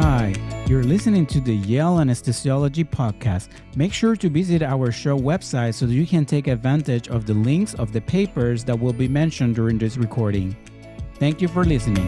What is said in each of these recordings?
Hi, you're listening to the Yale Anesthesiology Podcast. Make sure to visit our show website so that you can take advantage of the links of the papers that will be mentioned during this recording. Thank you for listening.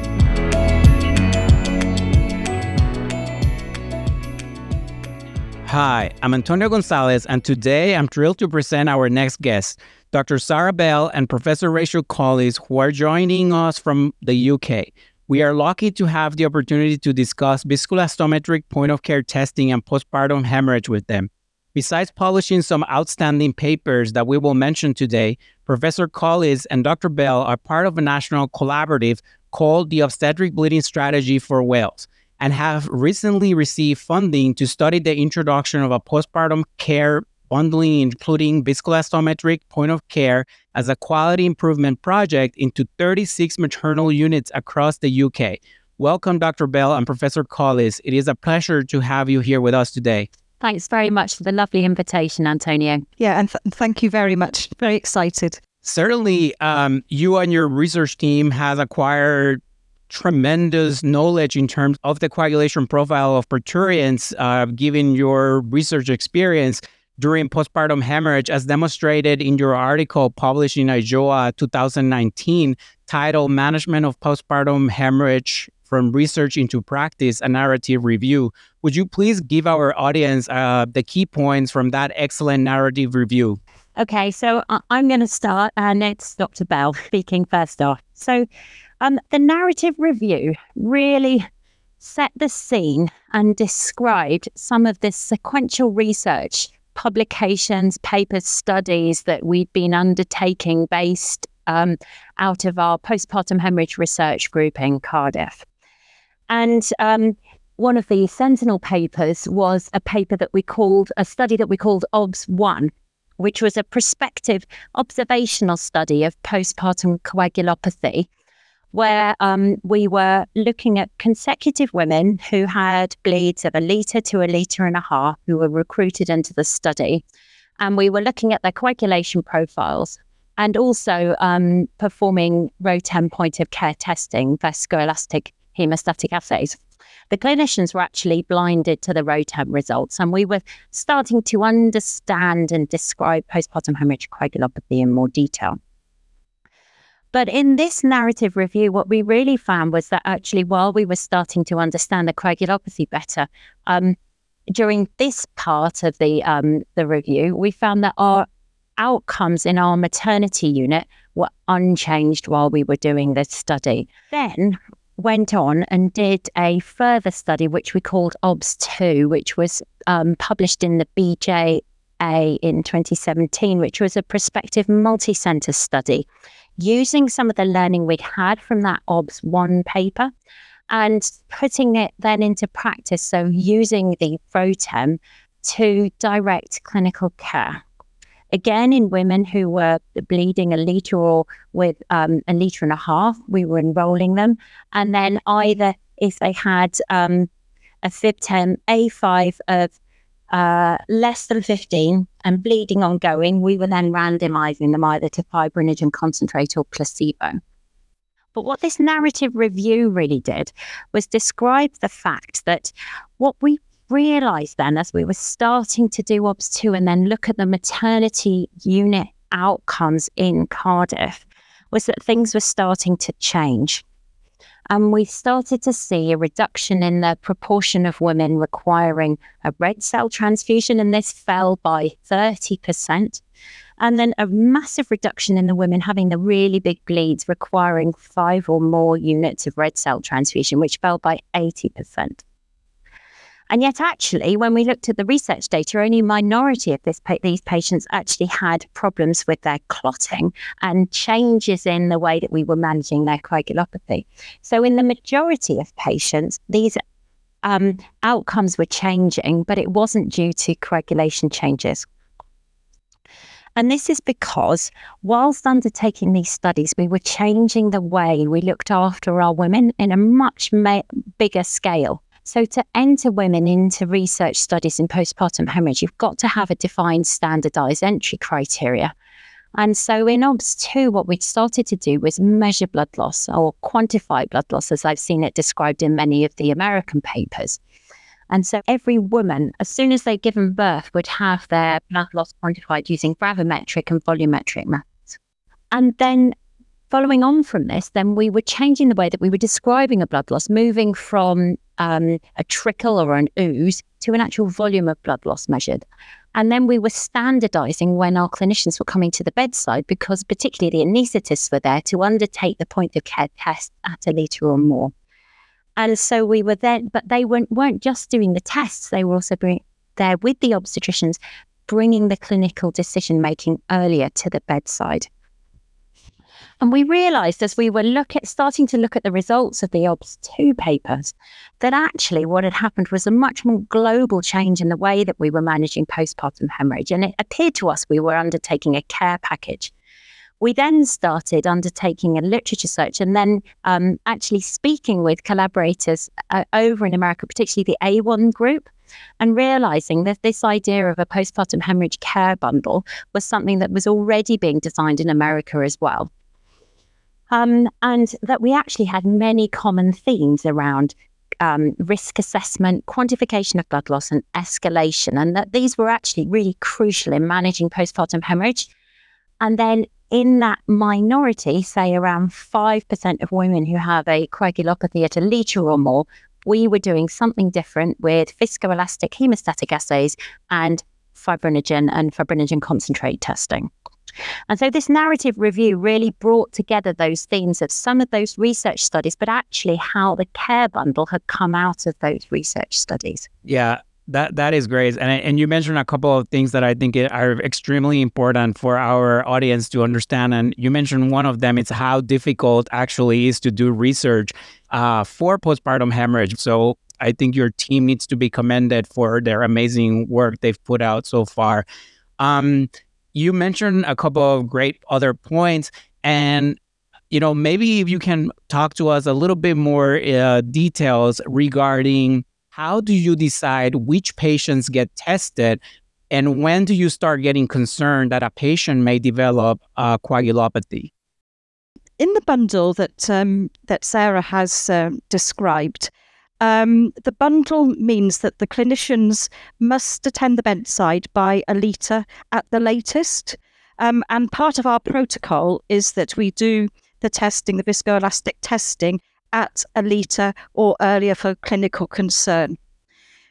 Hi, I'm Antonio Gonzalez, and today I'm thrilled to present our next guest, Dr. Sarah Bell and Professor Rachel Collis, who are joining us from the UK. We are lucky to have the opportunity to discuss viscoelastometric point of care testing and postpartum hemorrhage with them. Besides publishing some outstanding papers that we will mention today, Professor Collis and Dr. Bell are part of a national collaborative called the Obstetric Bleeding Strategy for Wales and have recently received funding to study the introduction of a postpartum care bundling, including viscoelastometric point of care as a quality improvement project into 36 maternal units across the UK. Welcome, Dr. Bell and Professor Collis. It is a pleasure to have you here with us today. Thanks very much for the lovely invitation, Antonio. Yeah, and th- thank you very much. Very excited. Certainly, um, you and your research team has acquired tremendous knowledge in terms of the coagulation profile of parturients, uh, given your research experience during postpartum hemorrhage, as demonstrated in your article published in IJOA 2019, titled Management of Postpartum Hemorrhage from Research into Practice, a narrative review. Would you please give our audience uh, the key points from that excellent narrative review? Okay, so I'm going to start, and it's Dr. Bell speaking first off. So, um, the narrative review really set the scene and described some of this sequential research publications, papers, studies that we'd been undertaking based um, out of our postpartum hemorrhage research group in Cardiff. And um, one of the sentinel papers was a paper that we called a study that we called OBS 1, which was a prospective observational study of postpartum coagulopathy where um, we were looking at consecutive women who had bleeds of a litre to a litre and a half who were recruited into the study. And we were looking at their coagulation profiles and also um, performing ROTEM point of care testing, viscoelastic hemostatic assays. The clinicians were actually blinded to the ROTEM results, and we were starting to understand and describe postpartum hemorrhagic coagulopathy in more detail. But in this narrative review, what we really found was that actually, while we were starting to understand the coagulopathy better, um, during this part of the um, the review, we found that our outcomes in our maternity unit were unchanged while we were doing this study. Then went on and did a further study, which we called OBS2, which was um, published in the BJA in 2017, which was a prospective multi center study using some of the learning we'd had from that OBS 1 paper and putting it then into practice. So, using the ROTEM to direct clinical care. Again, in women who were bleeding a litre or with um, a litre and a half, we were enrolling them. And then either if they had um, a FibTem A5 of uh, less than 15 and bleeding ongoing, we were then randomizing them either to fibrinogen concentrate or placebo. But what this narrative review really did was describe the fact that what we realized then as we were starting to do OBS2 and then look at the maternity unit outcomes in Cardiff was that things were starting to change. And we started to see a reduction in the proportion of women requiring a red cell transfusion, and this fell by 30%. And then a massive reduction in the women having the really big bleeds requiring five or more units of red cell transfusion, which fell by 80%. And yet, actually, when we looked at the research data, only a minority of this, these patients actually had problems with their clotting and changes in the way that we were managing their coagulopathy. So, in the majority of patients, these um, outcomes were changing, but it wasn't due to coagulation changes. And this is because, whilst undertaking these studies, we were changing the way we looked after our women in a much ma- bigger scale. So, to enter women into research studies in postpartum hemorrhage, you've got to have a defined standardized entry criteria. And so in OBS2, what we started to do was measure blood loss or quantify blood loss, as I've seen it described in many of the American papers. And so every woman, as soon as they'd given birth, would have their blood loss quantified using gravimetric and volumetric methods. And then following on from this, then we were changing the way that we were describing a blood loss, moving from um, a trickle or an ooze to an actual volume of blood loss measured. And then we were standardizing when our clinicians were coming to the bedside because, particularly, the anaesthetists were there to undertake the point of care test at a litre or more. And so we were there, but they weren't, weren't just doing the tests, they were also bring, there with the obstetricians, bringing the clinical decision making earlier to the bedside. And we realized as we were look at, starting to look at the results of the OBS 2 papers that actually what had happened was a much more global change in the way that we were managing postpartum hemorrhage. And it appeared to us we were undertaking a care package. We then started undertaking a literature search and then um, actually speaking with collaborators uh, over in America, particularly the AWHONN group, and realizing that this idea of a postpartum hemorrhage care bundle was something that was already being designed in America as well. Um, and that we actually had many common themes around um, risk assessment, quantification of blood loss, and escalation, and that these were actually really crucial in managing postpartum hemorrhage. And then in that minority, say around 5% of women who have a coagulopathy at a litre or more, we were doing something different with viscoelastic hemostatic assays and fibrinogen and fibrinogen concentrate testing. And so this narrative review really brought together those themes of some of those research studies, but actually how the care bundle had come out of those research studies. Yeah, that that is great, and and you mentioned a couple of things that I think are extremely important for our audience to understand. And you mentioned one of them is how difficult actually is to do research uh, for postpartum hemorrhage. So I think your team needs to be commended for their amazing work they've put out so far. Um, you mentioned a couple of great other points, and you know maybe if you can talk to us a little bit more uh, details regarding how do you decide which patients get tested and when do you start getting concerned that a patient may develop a coagulopathy? In the bundle that um, that Sarah has uh, described, um, the bundle means that the clinicians must attend the bedside by a litre at the latest. Um, and part of our protocol is that we do the testing, the viscoelastic testing, at a litre or earlier for clinical concern.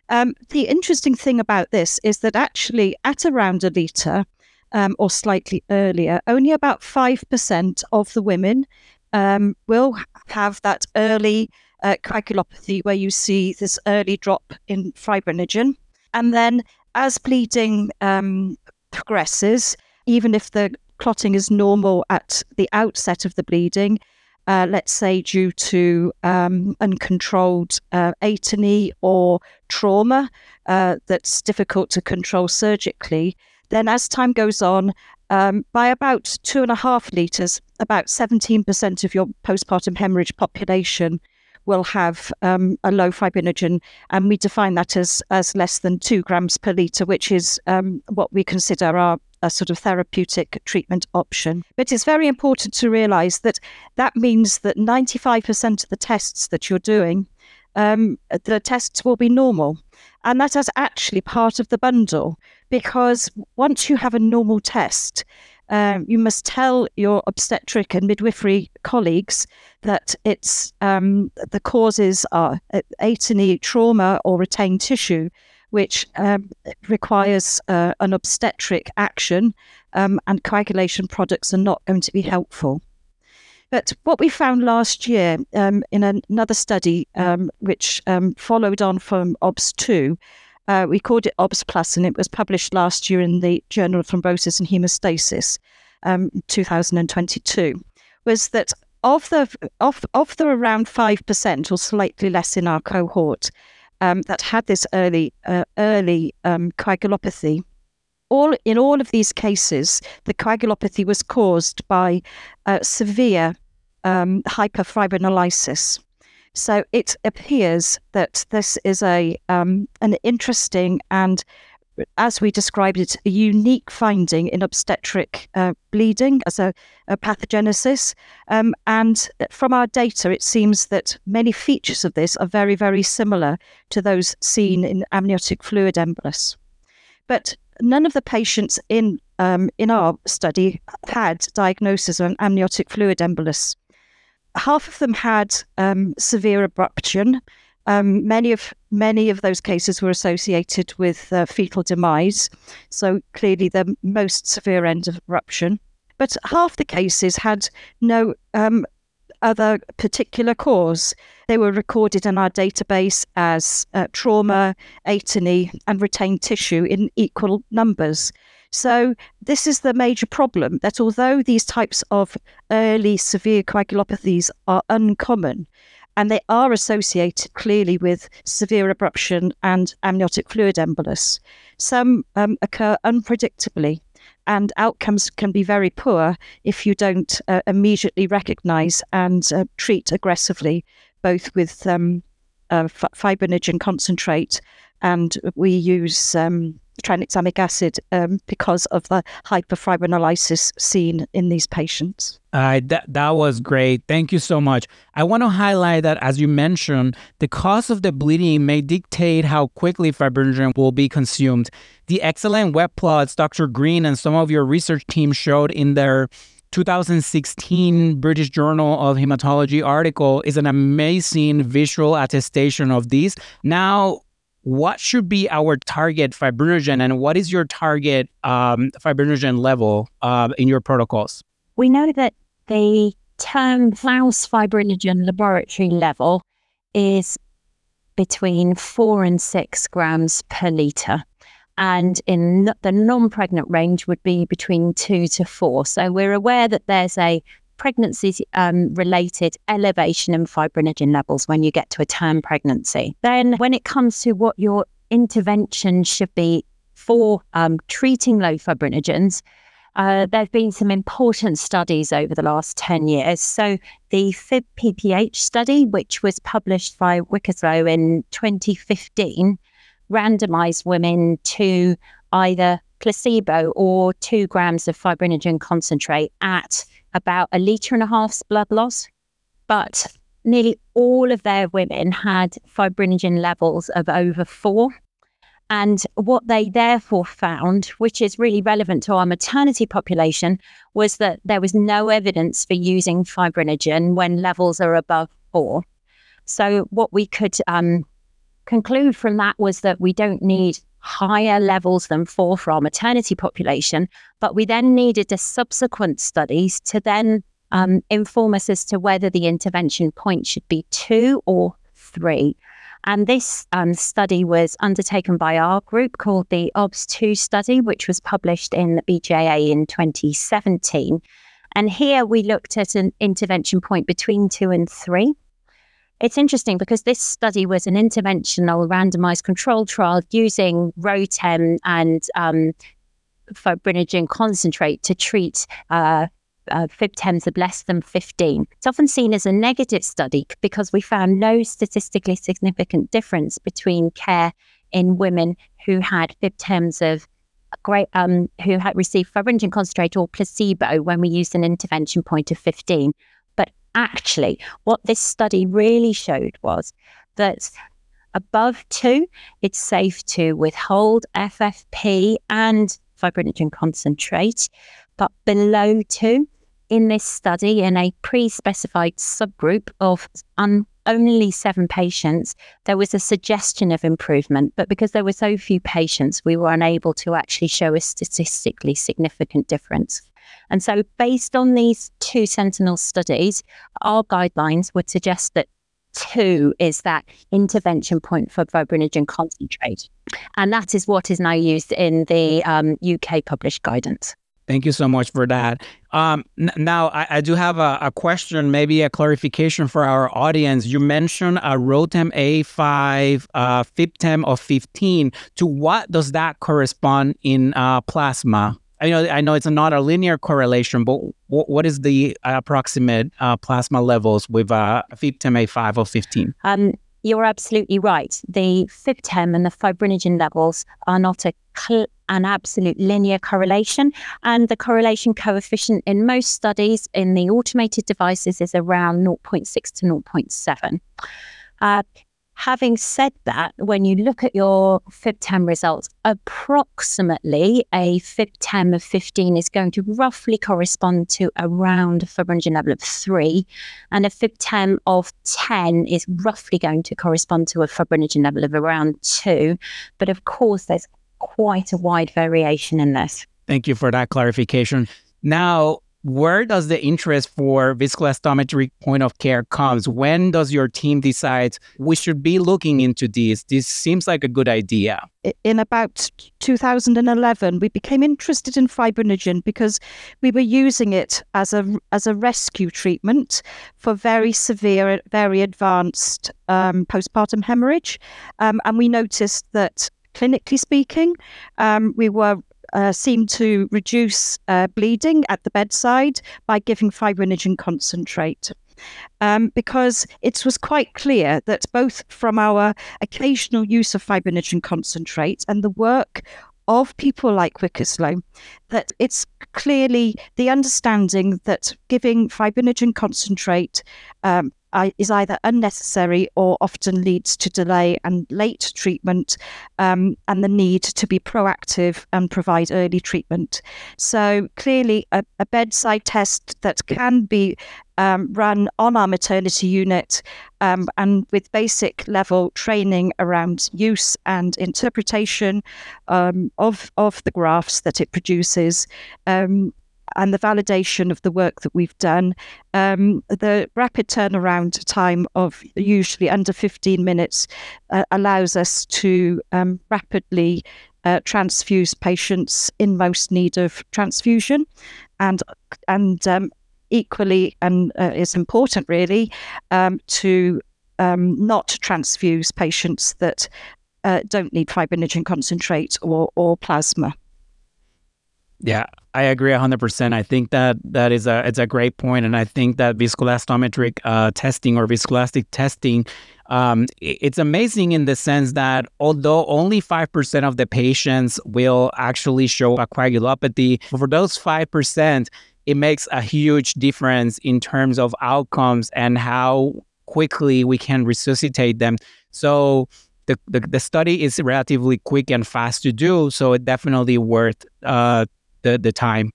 Um, the interesting thing about this is that actually, at around a litre um, or slightly earlier, only about 5% of the women um, will have that early uh, coagulopathy where you see this early drop in fibrinogen. And then as bleeding um, progresses, even if the clotting is normal at the outset of the bleeding, uh, let's say due to um, uncontrolled uh, atony or trauma uh, that's difficult to control surgically, then as time goes on, um, by about two and a half litres, about 17% of your postpartum hemorrhage population will have um, a low fibrinogen, and we define that as as less than two grams per liter, which is um, what we consider our a sort of therapeutic treatment option. But it's very important to realize that that means that 95% of the tests that you're doing, um, the tests will be normal. And that is actually part of the bundle because once you have a normal test, um, you must tell your obstetric and midwifery colleagues that it's um, the causes are atony, trauma, or retained tissue, which um, requires uh, an obstetric action, um, and coagulation products are not going to be helpful. But what we found last year um, in another study, um, which followed on from OBS 2, uh, we called it OBS Plus, and it was published last year in the Journal of Thrombosis and Hemostasis, um, 2022. Was that of the of of the around five percent or slightly less in our cohort um, that had this early uh, early um, coagulopathy? All in all of these cases, the coagulopathy was caused by uh, severe um, hyperfibrinolysis. So it appears that this is a um, an interesting and as we described it, a unique finding in obstetric uh, bleeding as a, a pathogenesis. Um, and from our data, it seems that many features of this are very, very similar to those seen in amniotic fluid embolus. But none of the patients in um, in our study had diagnosis of an amniotic fluid embolus. Half of them had um, severe abruption, um, many of many of those cases were associated with uh, fetal demise, so clearly the most severe end of rupture. But half the cases had no um, other particular cause. They were recorded in our database as uh, trauma, atony, and retained tissue in equal numbers. So, this is the major problem that although these types of early severe coagulopathies are uncommon, and they are associated clearly with severe abruption and amniotic fluid embolus. Some um, occur unpredictably, and outcomes can be very poor if you don't uh, immediately recognize and uh, treat aggressively, both with um, uh, fibrinogen concentrate and we use um, tranexamic acid um, because of the hyperfibrinolysis seen in these patients. Uh, that, that was great. Thank you so much. I want to highlight that, as you mentioned, the cause of the bleeding may dictate how quickly fibrinogen will be consumed. The excellent web plots Dr. Green and some of your research team showed in their 2016 British Journal of Hematology article is an amazing visual attestation of this. Now, what should be our target fibrinogen and what is your target um, fibrinogen level uh, in your protocols? We know that the term Clauss fibrinogen laboratory level is between four and six grams per litre. And in the non pregnant range would be between two to four. So we're aware that there's a pregnancy um, related elevation in fibrinogen levels when you get to a term pregnancy. Then, when it comes to what your intervention should be for um, treating low fibrinogens, uh, there have been some important studies over the last 10 years. So, the FIB study, which was published by Wikkelsø in 2015, randomized women to either placebo or two grams of fibrinogen concentrate at about a litre and a half's blood loss. But nearly all of their women had fibrinogen levels of over four. And what they therefore found, which is really relevant to our maternity population, was that there was no evidence for using fibrinogen when levels are above four. So, what we could um, conclude from that was that we don't need higher levels than four for our maternity population. But we then needed a subsequent studies to then um, inform us as to whether the intervention point should be two or three. And this um, study was undertaken by our group called the OBS2 study, which was published in the BJA in 2017. And here we looked at an intervention point between two and three. It's interesting because this study was an interventional randomized control trial using Rotem and um, fibrinogen concentrate to treat uh, uh, FibTEMs of less than 15. It's often seen as a negative study because we found no statistically significant difference between care in women who had FibTEMs of great um, who had received fibrinogen concentrate or placebo when we used an intervention point of 15 actually, what this study really showed was that above two, it's safe to withhold FFP and fibrinogen concentrate. But below two, in this study, in a pre specified subgroup of un- only seven patients, there was a suggestion of improvement. But because there were so few patients, we were unable to actually show a statistically significant difference. And so, based on these two Sentinel studies, our guidelines would suggest that two is that intervention point for fibrinogen concentrate. And that is what is now used in the um, UK published guidance. Thank you so much for that. Um, n- now, I, I, do have a, a, question, maybe a clarification for our audience. You mentioned a Rotem A5 uh, FibTEM of 15. To what does that correspond in uh, plasma? I know I know it's not a linear correlation, but what is the approximate uh, plasma levels with uh, FibTEM A5 or 15? Um, you're absolutely right. The FibTem and the fibrinogen levels are not a cl- an absolute linear correlation, and the correlation coefficient in most studies in the automated devices is around 0.6 to 0.7. Uh, Having said that, when you look at your FibTem results, approximately a FibTem of 15 is going to roughly correspond to around a fibrinogen level of 3, and a FibTem of 10 is roughly going to correspond to a fibrinogen level of around 2. But of course, there's quite a wide variation in this. Thank you for that clarification. Now, where does the interest for viscoelastometry point of care comes? When does your team decide we should be looking into this? This seems like a good idea. In about 2011, we became interested in fibrinogen because we were using it as a as a rescue treatment for very severe, very advanced um, postpartum hemorrhage, um, and we noticed that clinically speaking, um, we were uh, seemed to reduce uh, bleeding at the bedside by giving fibrinogen concentrate. Um, because it was quite clear that both from our occasional use of fibrinogen concentrate and the work of people like Wikkelsø, that it's clearly the understanding that giving fibrinogen concentrate um, is either unnecessary or often leads to delay and late treatment um, and the need to be proactive and provide early treatment. So, clearly, a, a bedside test that can be um, run on our maternity unit um, and with basic level training around use and interpretation um, of, of the graphs that it produces um, and the validation of the work that we've done. Um, the rapid turnaround time of usually under 15 minutes uh, allows us to um, rapidly uh, transfuse patients in most need of transfusion, and and um, equally and uh, is important really um, to um, not transfuse patients that uh, don't need fibrinogen concentrate or or plasma. Yeah, I agree 100%. I think that that is a it's a great point and I think that viscoelastometric uh, testing or viscoelastic testing um, it's amazing in the sense that although only 5% of the patients will actually show a coagulopathy, for those 5%, it makes a huge difference in terms of outcomes and how quickly we can resuscitate them. So the, the, the study is relatively quick and fast to do, so it definitely worth uh, the, the time.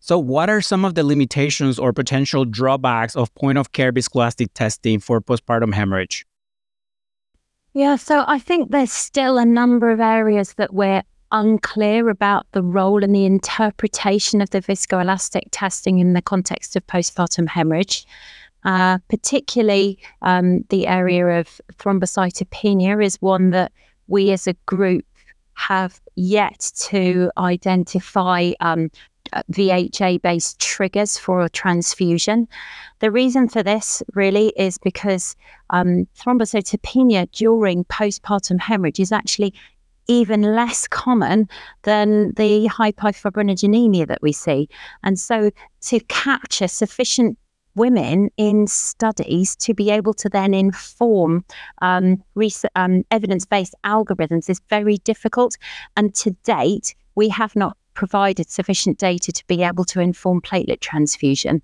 So, what are some of the limitations or potential drawbacks of point of care viscoelastic testing for postpartum hemorrhage? Yeah, so I think there's still a number of areas that we're unclear about the role and the interpretation of the viscoelastic testing in the context of postpartum hemorrhage. Uh, particularly, um, the area of thrombocytopenia is one that we as a group have yet to identify um, uh, VHA based triggers for a transfusion. The reason for this really is because um, thrombocytopenia during postpartum hemorrhage is actually even less common than the hypofibrinogenemia that we see. And so to capture sufficient women in studies to be able to then inform um, um, evidence based algorithms is very difficult. And to date, we have not provided sufficient data to be able to inform platelet transfusion.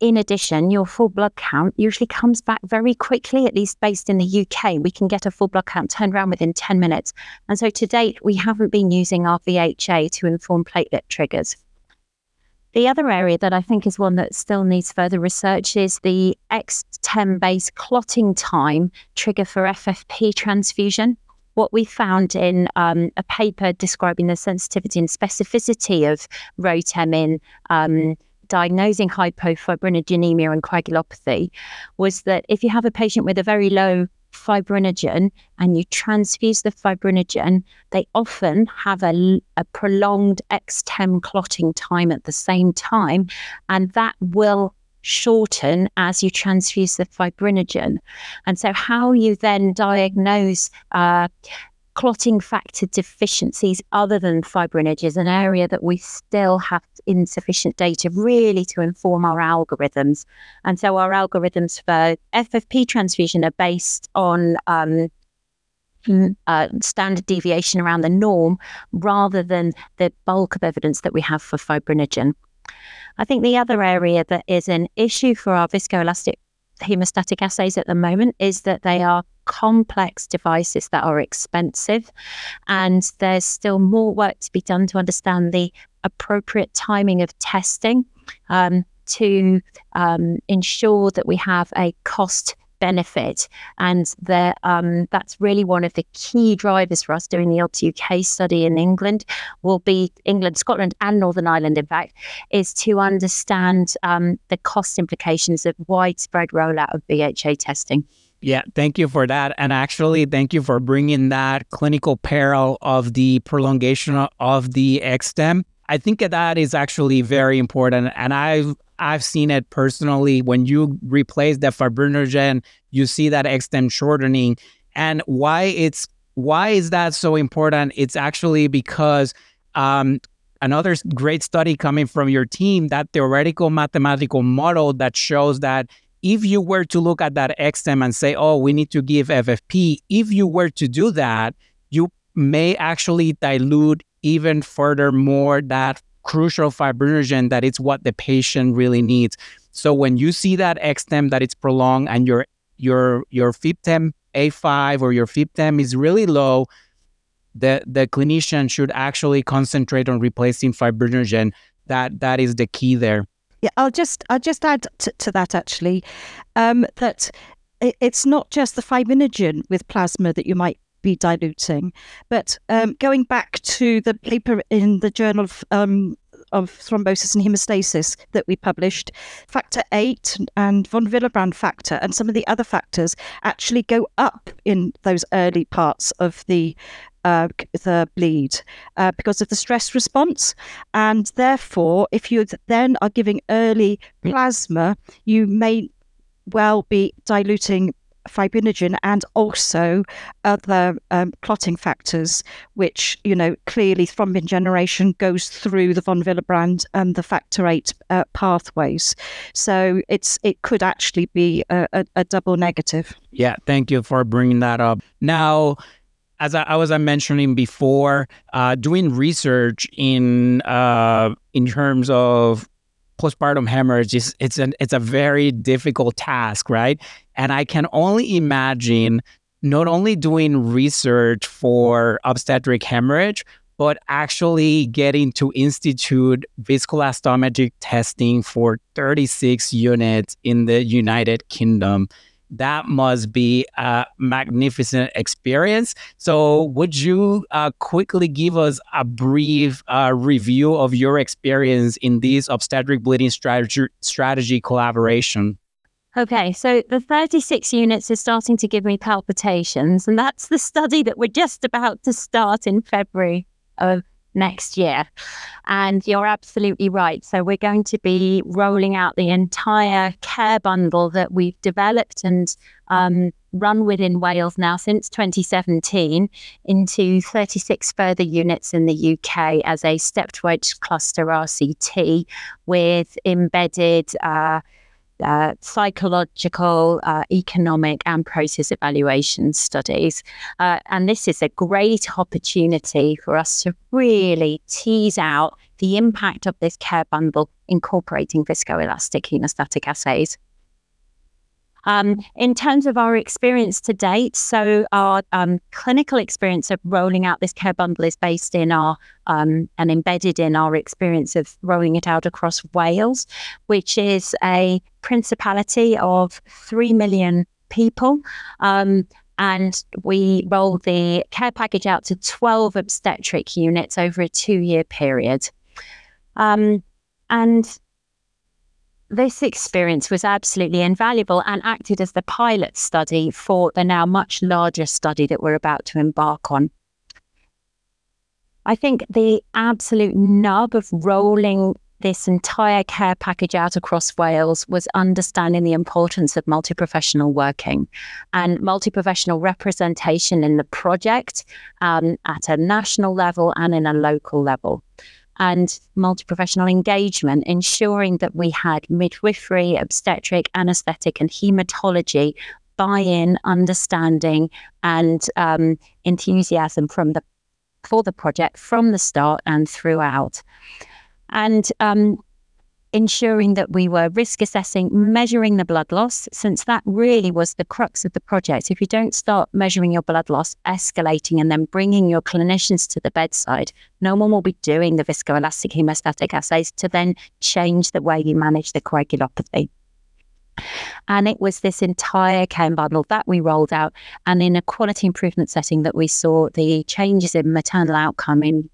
In addition, your full blood count usually comes back very quickly, at least based in the UK. We can get a full blood count turned around within 10 minutes. And so to date, we haven't been using our VHA to inform platelet triggers. The other area that I think is one that still needs further research is the EXTEM based clotting time trigger for FFP transfusion. What we found in um, a paper describing the sensitivity and specificity of ROTEM in um, diagnosing hypofibrinogenemia and coagulopathy was that if you have a patient with a very low fibrinogen and you transfuse the fibrinogen, they often have a, a prolonged EXTEM clotting time at the same time, and that will shorten as you transfuse the fibrinogen. And so, how you then diagnose uh, clotting factor deficiencies other than fibrinogen is an area that we still have insufficient data really to inform our algorithms. And so our algorithms for FFP transfusion are based on um, uh, standard deviation around the norm rather than the bulk of evidence that we have for fibrinogen. I think the other area that is an issue for our viscoelastic hemostatic assays at the moment is that they are complex devices that are expensive. And there's still more work to be done to understand the appropriate timing of testing um, to um, ensure that we have a cost benefit. And the, um, that's really one of the key drivers for us doing the LTU case study in England, will be England, Scotland, and Northern Ireland, in fact, is to understand um, the cost implications of widespread rollout of VHA testing. Yeah, thank you for that. And actually, thank you for bringing that clinical peril of the prolongation of the EXTEM. I think that is actually very important. And I've I've seen it personally. When you replace the fibrinogen, you see that EXTEM shortening. And why it's why is that so important? It's actually because um, another great study coming from your team, that theoretical mathematical model that shows that if you were to look at that EXTEM and say, oh, we need to give FFP, if you were to do that, you may actually dilute even further more that crucial fibrinogen that it's what the patient really needs. So when you see that EXTEM that it's prolonged and your your your FIBTEM A5 or your FIBTEM is really low, the the clinician should actually concentrate on replacing fibrinogen. That that is the key there. Yeah, I'll just I'll just add to, to that actually, um, that it's not just the fibrinogen with plasma that you might be diluting, but um, going back to the paper in the Journal of, um, of Thrombosis and Hemostasis that we published, factor eight and von Willebrand factor and some of the other factors actually go up in those early parts of the uh, the bleed uh, because of the stress response. And therefore, if you then are giving early plasma, you may well be diluting fibrinogen and also other um, clotting factors, which, you know, clearly thrombin generation goes through the von Willebrand and the factor eight uh, pathways. So it's it could actually be a, a, a double negative. Yeah, thank you for bringing that up. Now, as I, I was mentioning before, uh, doing research in uh, in terms of postpartum hemorrhage is it's an it's a very difficult task, right? And I can only imagine not only doing research for obstetric hemorrhage, but actually getting to institute viscoelastometry testing for 36 units in the United Kingdom that must be a magnificent experience. So, would you uh, quickly give us a brief uh, review of your experience in this obstetric bleeding strategy, strategy collaboration? Okay, so the 36 units is starting to give me palpitations, and that's the study that we're just about to start in February of next year. And you're absolutely right. So we're going to be rolling out the entire care bundle that we've developed and um, run within Wales now since 2017 into 36 further units in the UK as a stepped wedge cluster RCT with embedded. Uh, uh, psychological, uh, economic, and process evaluation studies. Uh, and this is a great opportunity for us to really tease out the impact of this care bundle incorporating viscoelastic hemostatic assays. Um, in terms of our experience to date, so our um, clinical experience of rolling out this care bundle is based in our um, and embedded in our experience of rolling it out across Wales, which is a principality of 3 million people. Um, and we rolled the care package out to 12 obstetric units over a two year period. Um, and this experience was absolutely invaluable and acted as the pilot study for the now much larger study that we're about to embark on. I think the absolute nub of rolling this entire care package out across Wales was understanding the importance of multi professional working and multi professional representation in the project um, at a national level and in a local level. And multi professional engagement, ensuring that we had midwifery, obstetric, anaesthetic, and haematology buy in, understanding, and um, enthusiasm from the for the project from the start and throughout. And um, ensuring that we were risk assessing, measuring the blood loss, since that really was the crux of the project. If you don't start measuring your blood loss, escalating, and then bringing your clinicians to the bedside, no one will be doing the viscoelastic hemostatic assays to then change the way you manage the coagulopathy. And it was this entire care bundle that we rolled out. And in a quality improvement setting, that we saw the changes in maternal outcome in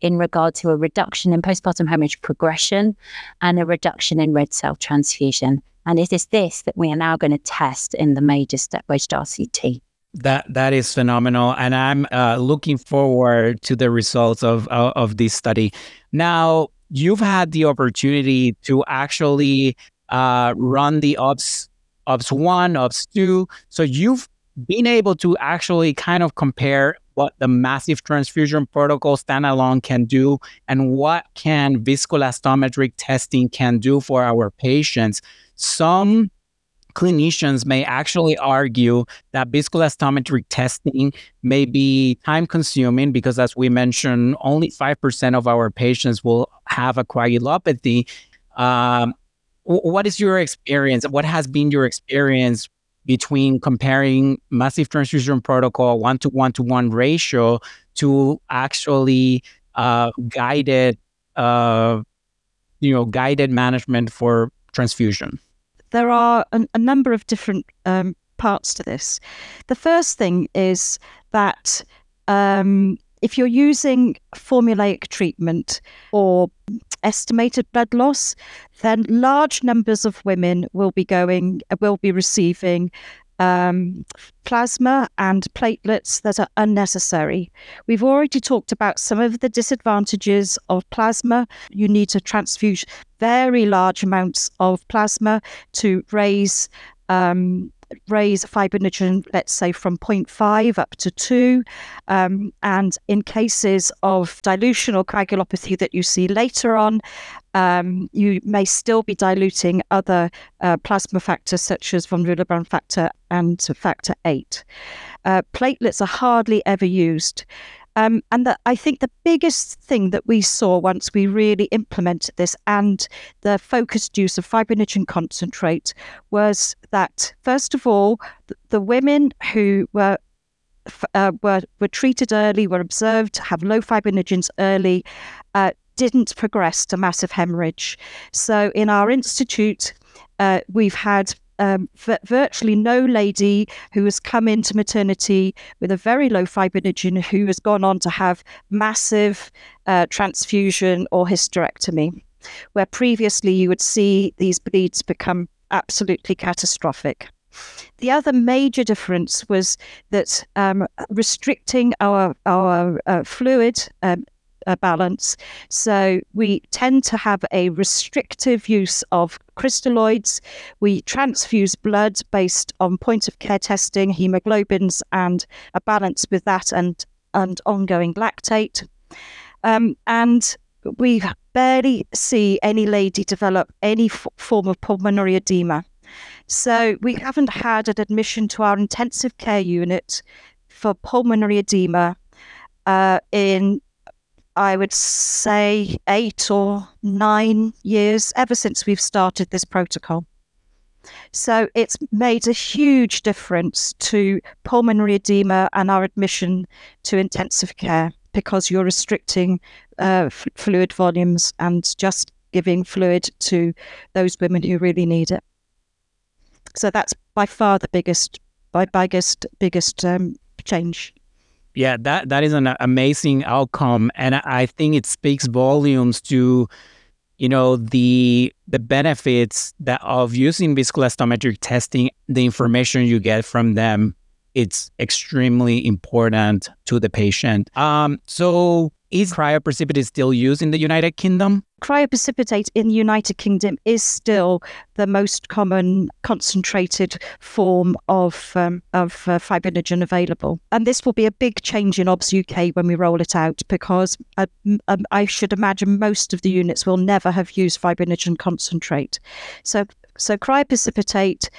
in regard to a reduction in postpartum hemorrhage progression and a reduction in red cell transfusion. And it is this that we are now going to test in the major step-wedge RCT. That that is phenomenal, and I'm uh, looking forward to the results of uh, of this study. Now, you've had the opportunity to actually uh, run the OBS OBS one, OBS two, so you've been able to actually kind of compare what the massive transfusion protocol standalone can do and what can viscoelastometric testing can do for our patients. Some clinicians may actually argue that viscoelastometric testing may be time consuming because as we mentioned only 5% of our patients will have a coagulopathy um, what is your experience what has been your experience between comparing massive transfusion protocol one to one to one ratio to actually uh, guided, uh, you know, guided management for transfusion? There are a, a number of different um, parts to this. The first thing is that um, if you're using formulaic treatment or estimated blood loss, then large numbers of women will be going, will be receiving um, plasma and platelets that are unnecessary. We've already talked about some of the disadvantages of plasma. You need to transfuse very large amounts of plasma to raise um, raise fibrinogen, let's say from 0.5 up to 2. Um, and in cases of dilution or coagulopathy that you see later on, um, you may still be diluting other uh, plasma factors such as von Willebrand factor and factor 8. Uh, platelets are hardly ever used. Um, and that I think the biggest thing that we saw once we really implemented this and the focused use of fibrinogen concentrate was that, first of all, the, women who were uh, were were treated early, were observed to have low fibrinogens early, uh, didn't progress to massive hemorrhage. So in our institute, uh, we've had um, virtually no lady who has come into maternity with a very low fibrinogen who has gone on to have massive uh, transfusion or hysterectomy, where previously you would see these bleeds become absolutely catastrophic. The other major difference was that um, restricting our our uh, fluid um, uh, balance. So we tend to have a restrictive use of crystalloids. We transfuse blood based on point of care testing, hemoglobins, and a balance with that and, and ongoing lactate. Um, and we barely see any lady develop any f- form of pulmonary edema. So we haven't had an admission to our intensive care unit for pulmonary edema uh, in I would say, eight or nine years ever since we've started this protocol. So it's made a huge difference to pulmonary edema and our admission to intensive care because you're restricting uh, f- fluid volumes and just giving fluid to those women who really need it. So that's by far the biggest, by biggest, biggest um, change. Yeah, that that is an amazing outcome, and I think it speaks volumes to, you know, the the benefits that of using viscoelastometric testing. The information you get from them, it's extremely important to the patient. Um, so Is cryoprecipitate still used in the United Kingdom? Cryoprecipitate in the United Kingdom is still the most common concentrated form of um, of uh, fibrinogen available, and this will be a big change in OBS UK when we roll it out because uh, um, I should imagine most of the units will never have used fibrinogen concentrate. So so cryoprecipitate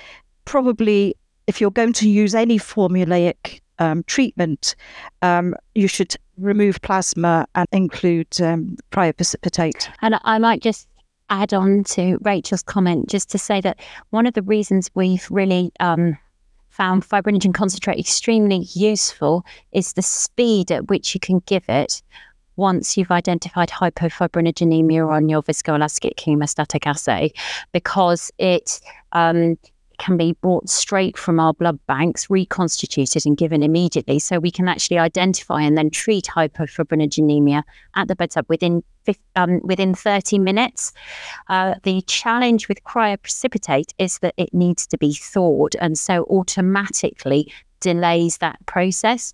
probably if you're going to use any formulaic um, treatment, um, you should remove plasma and include um, cryoprecipitate. And I might just add on to Rachel's comment just to say that one of the reasons we've really um, found fibrinogen concentrate extremely useful is the speed at which you can give it once you've identified hypofibrinogenemia on your viscoelastic hemostatic assay because it um, can be brought straight from our blood banks, reconstituted and given immediately. So we can actually identify and then treat hypofibrinogenemia at the bedside within um, within 30 minutes. Uh, the challenge with cryoprecipitate is that it needs to be thawed and so automatically delays that process.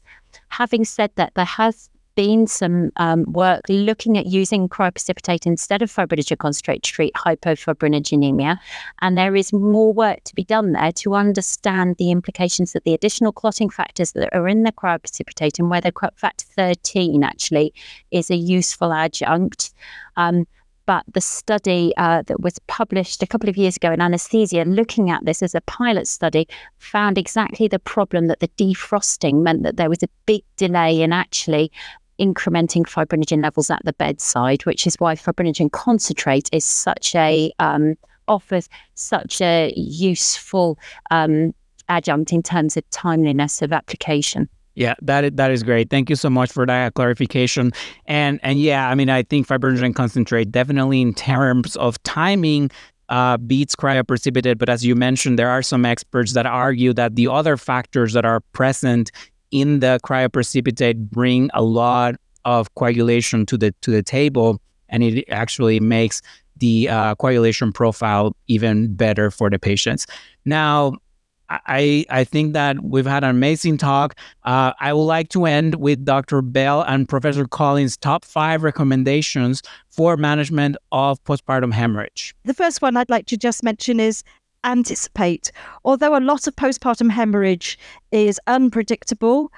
Having said that, there has been some um, work looking at using cryoprecipitate instead of fibrinogen concentrate to treat hypofibrinogenemia. And there is more work to be done there to understand the implications that the additional clotting factors that are in the cryoprecipitate and whether factor 13 actually is a useful adjunct. Um, but the study uh, that was published a couple of years ago in anesthesia, looking at this as a pilot study, found exactly the problem that the defrosting meant that there was a big delay in actually incrementing fibrinogen levels at the bedside, which is why fibrinogen concentrate is such a um, offers such a useful um, adjunct in terms of timeliness of application. Yeah, that is, that is great. Thank you so much for that clarification. And and yeah, I mean, I think fibrinogen concentrate definitely in terms of timing uh, beats cryoprecipitate. But as you mentioned, there are some experts that argue that the other factors that are present in the cryoprecipitate bring a lot of coagulation to the to the table, and it actually makes the uh, coagulation profile even better for the patients. Now, I, I think that we've had an amazing talk. Uh, I would like to end with Dr. Bell and Professor Collis' top five recommendations for management of postpartum hemorrhage. The first one I'd like to just mention is anticipate. Although a lot of postpartum hemorrhage is unpredictable,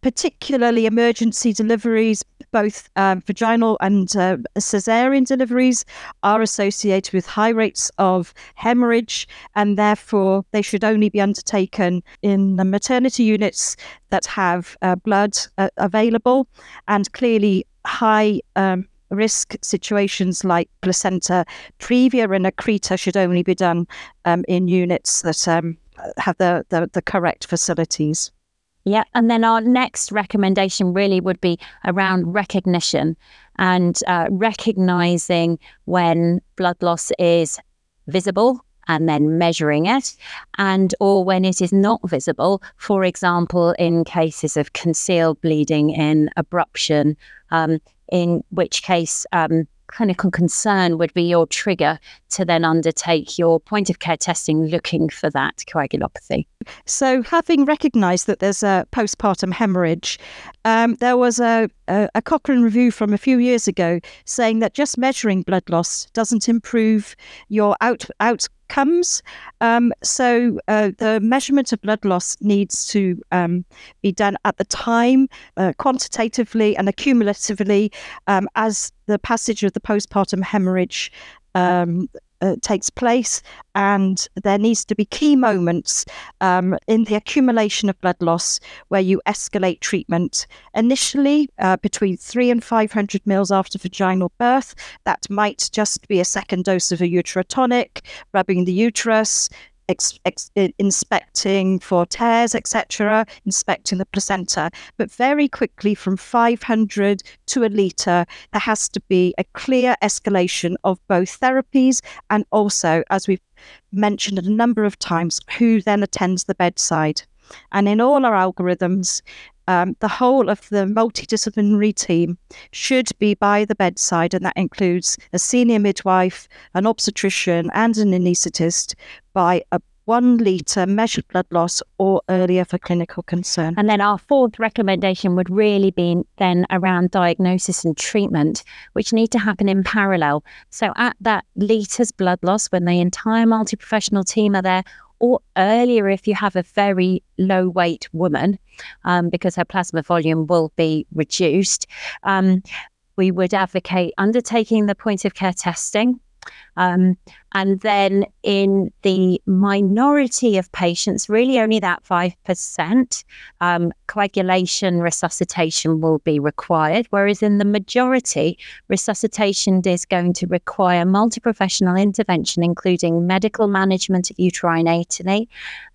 particularly emergency deliveries, both um, vaginal and uh, cesarean deliveries, are associated with high rates of hemorrhage, and therefore they should only be undertaken in the maternity units that have uh, blood uh, available and clearly high. Um, risk situations like placenta previa and accreta should only be done um, in units that um, have the, the, the correct facilities. Yeah. And then our next recommendation really would be around recognition and uh, recognizing when blood loss is visible and then measuring it and or when it is not visible for example in cases of concealed bleeding in abruption um, in which case um, clinical concern would be your trigger to then undertake your point of care testing looking for that coagulopathy. So, having recognised that there's a postpartum hemorrhage, um, there was a, a, a, Cochrane review from a few years ago saying that just measuring blood loss doesn't improve your out, outcomes. Um, so, uh, the measurement of blood loss needs to um, be done at the time, uh, quantitatively and accumulatively, um, as the passage of the postpartum hemorrhage um, uh, takes place, and there needs to be key moments um, in the accumulation of blood loss where you escalate treatment. Initially, uh, between three and 500 mils after vaginal birth, that might just be a second dose of a uterotonic, rubbing the uterus, ex- ex- inspecting for tears, etc., inspecting the placenta. But very quickly, from 500 to a litre, there has to be a clear escalation of both therapies and also, as we've mentioned a number of times, who then attends the bedside. And in all our algorithms, um, the whole of the multidisciplinary team should be by the bedside, and that includes a senior midwife, an obstetrician, and an anaesthetist by a one litre measured blood loss or earlier for clinical concern. And then our fourth recommendation would really be then around diagnosis and treatment, which need to happen in parallel. So at that litres blood loss, when the entire multi professional team are there, or earlier if you have a very low weight woman, um, because her plasma volume will be reduced. Um, we would advocate undertaking the point of care testing um, and then in the minority of patients, really only that 5%, um, coagulation resuscitation will be required. Whereas in the majority, resuscitation is going to require multi professional intervention, including medical management of uterine atony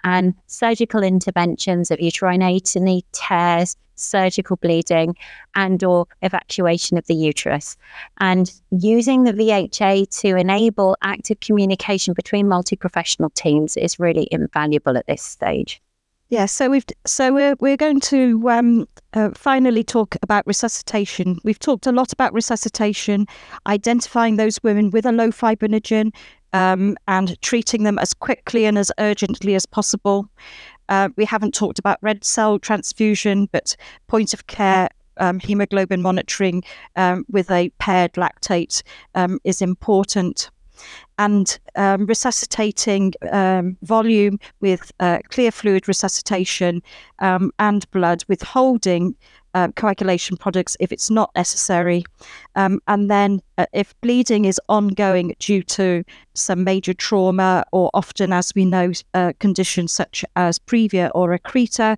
and surgical interventions of uterine atony, tears, surgical bleeding and or evacuation of the uterus and using the VHA to enable active communication between multi-professional teams is really invaluable at this stage. Yeah, so we've so we're we're going to um, uh, finally talk about resuscitation. We've talked a lot about resuscitation, identifying those women with a low fibrinogen, um, and treating them as quickly and as urgently as possible. Uh, we haven't talked about red cell transfusion, but point of care um, hemoglobin monitoring um, with a paired lactate um, is important. And um, resuscitating um, volume with uh, clear fluid resuscitation um, and blood, withholding uh, coagulation products if it's not necessary. Um, and then, uh, if bleeding is ongoing due to some major trauma, or often, as we know, uh, conditions such as previa or accreta,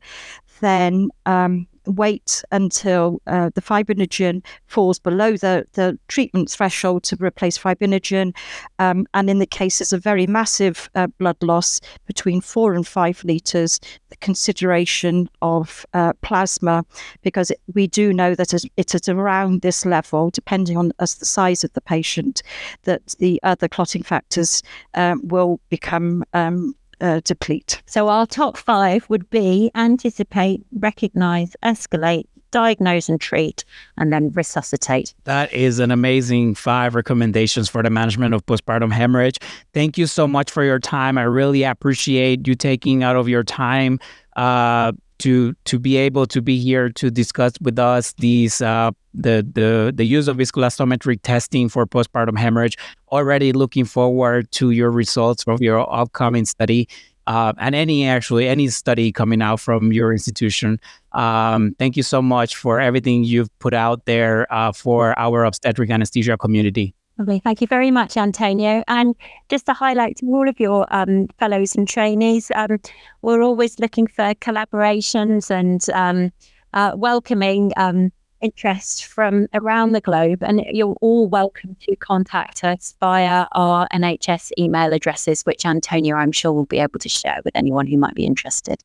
then um, wait until uh, the fibrinogen falls below the, the treatment threshold to replace fibrinogen. Um, and in the cases of very massive uh, blood loss, between four and five litres, the consideration of uh, plasma, because it, we do know that it's around this level, depending on as the size of the patient, that the other clotting factors um, will become um, uh, deplete. So our top five would be anticipate, recognize, escalate, diagnose and treat, and then resuscitate. That is an amazing five recommendations for the management of postpartum hemorrhage. Thank you so much for your time. I really appreciate you taking out of your time uh, to to be able to be here to discuss with us these uh, the the the use of viscoelastometry testing for postpartum hemorrhage. Already looking forward to your results from your upcoming study. Uh, and any actually any study coming out from your institution. Um, thank you so much for everything you've put out there uh, for our obstetric anesthesia community. Lovely. Thank you very much, Antonio. And just to highlight to all of your um, fellows and trainees, um, we're always looking for collaborations and um, uh, welcoming um, interest from around the globe. And you're all welcome to contact us via our NHS email addresses, which Antonio, I'm sure, will be able to share with anyone who might be interested.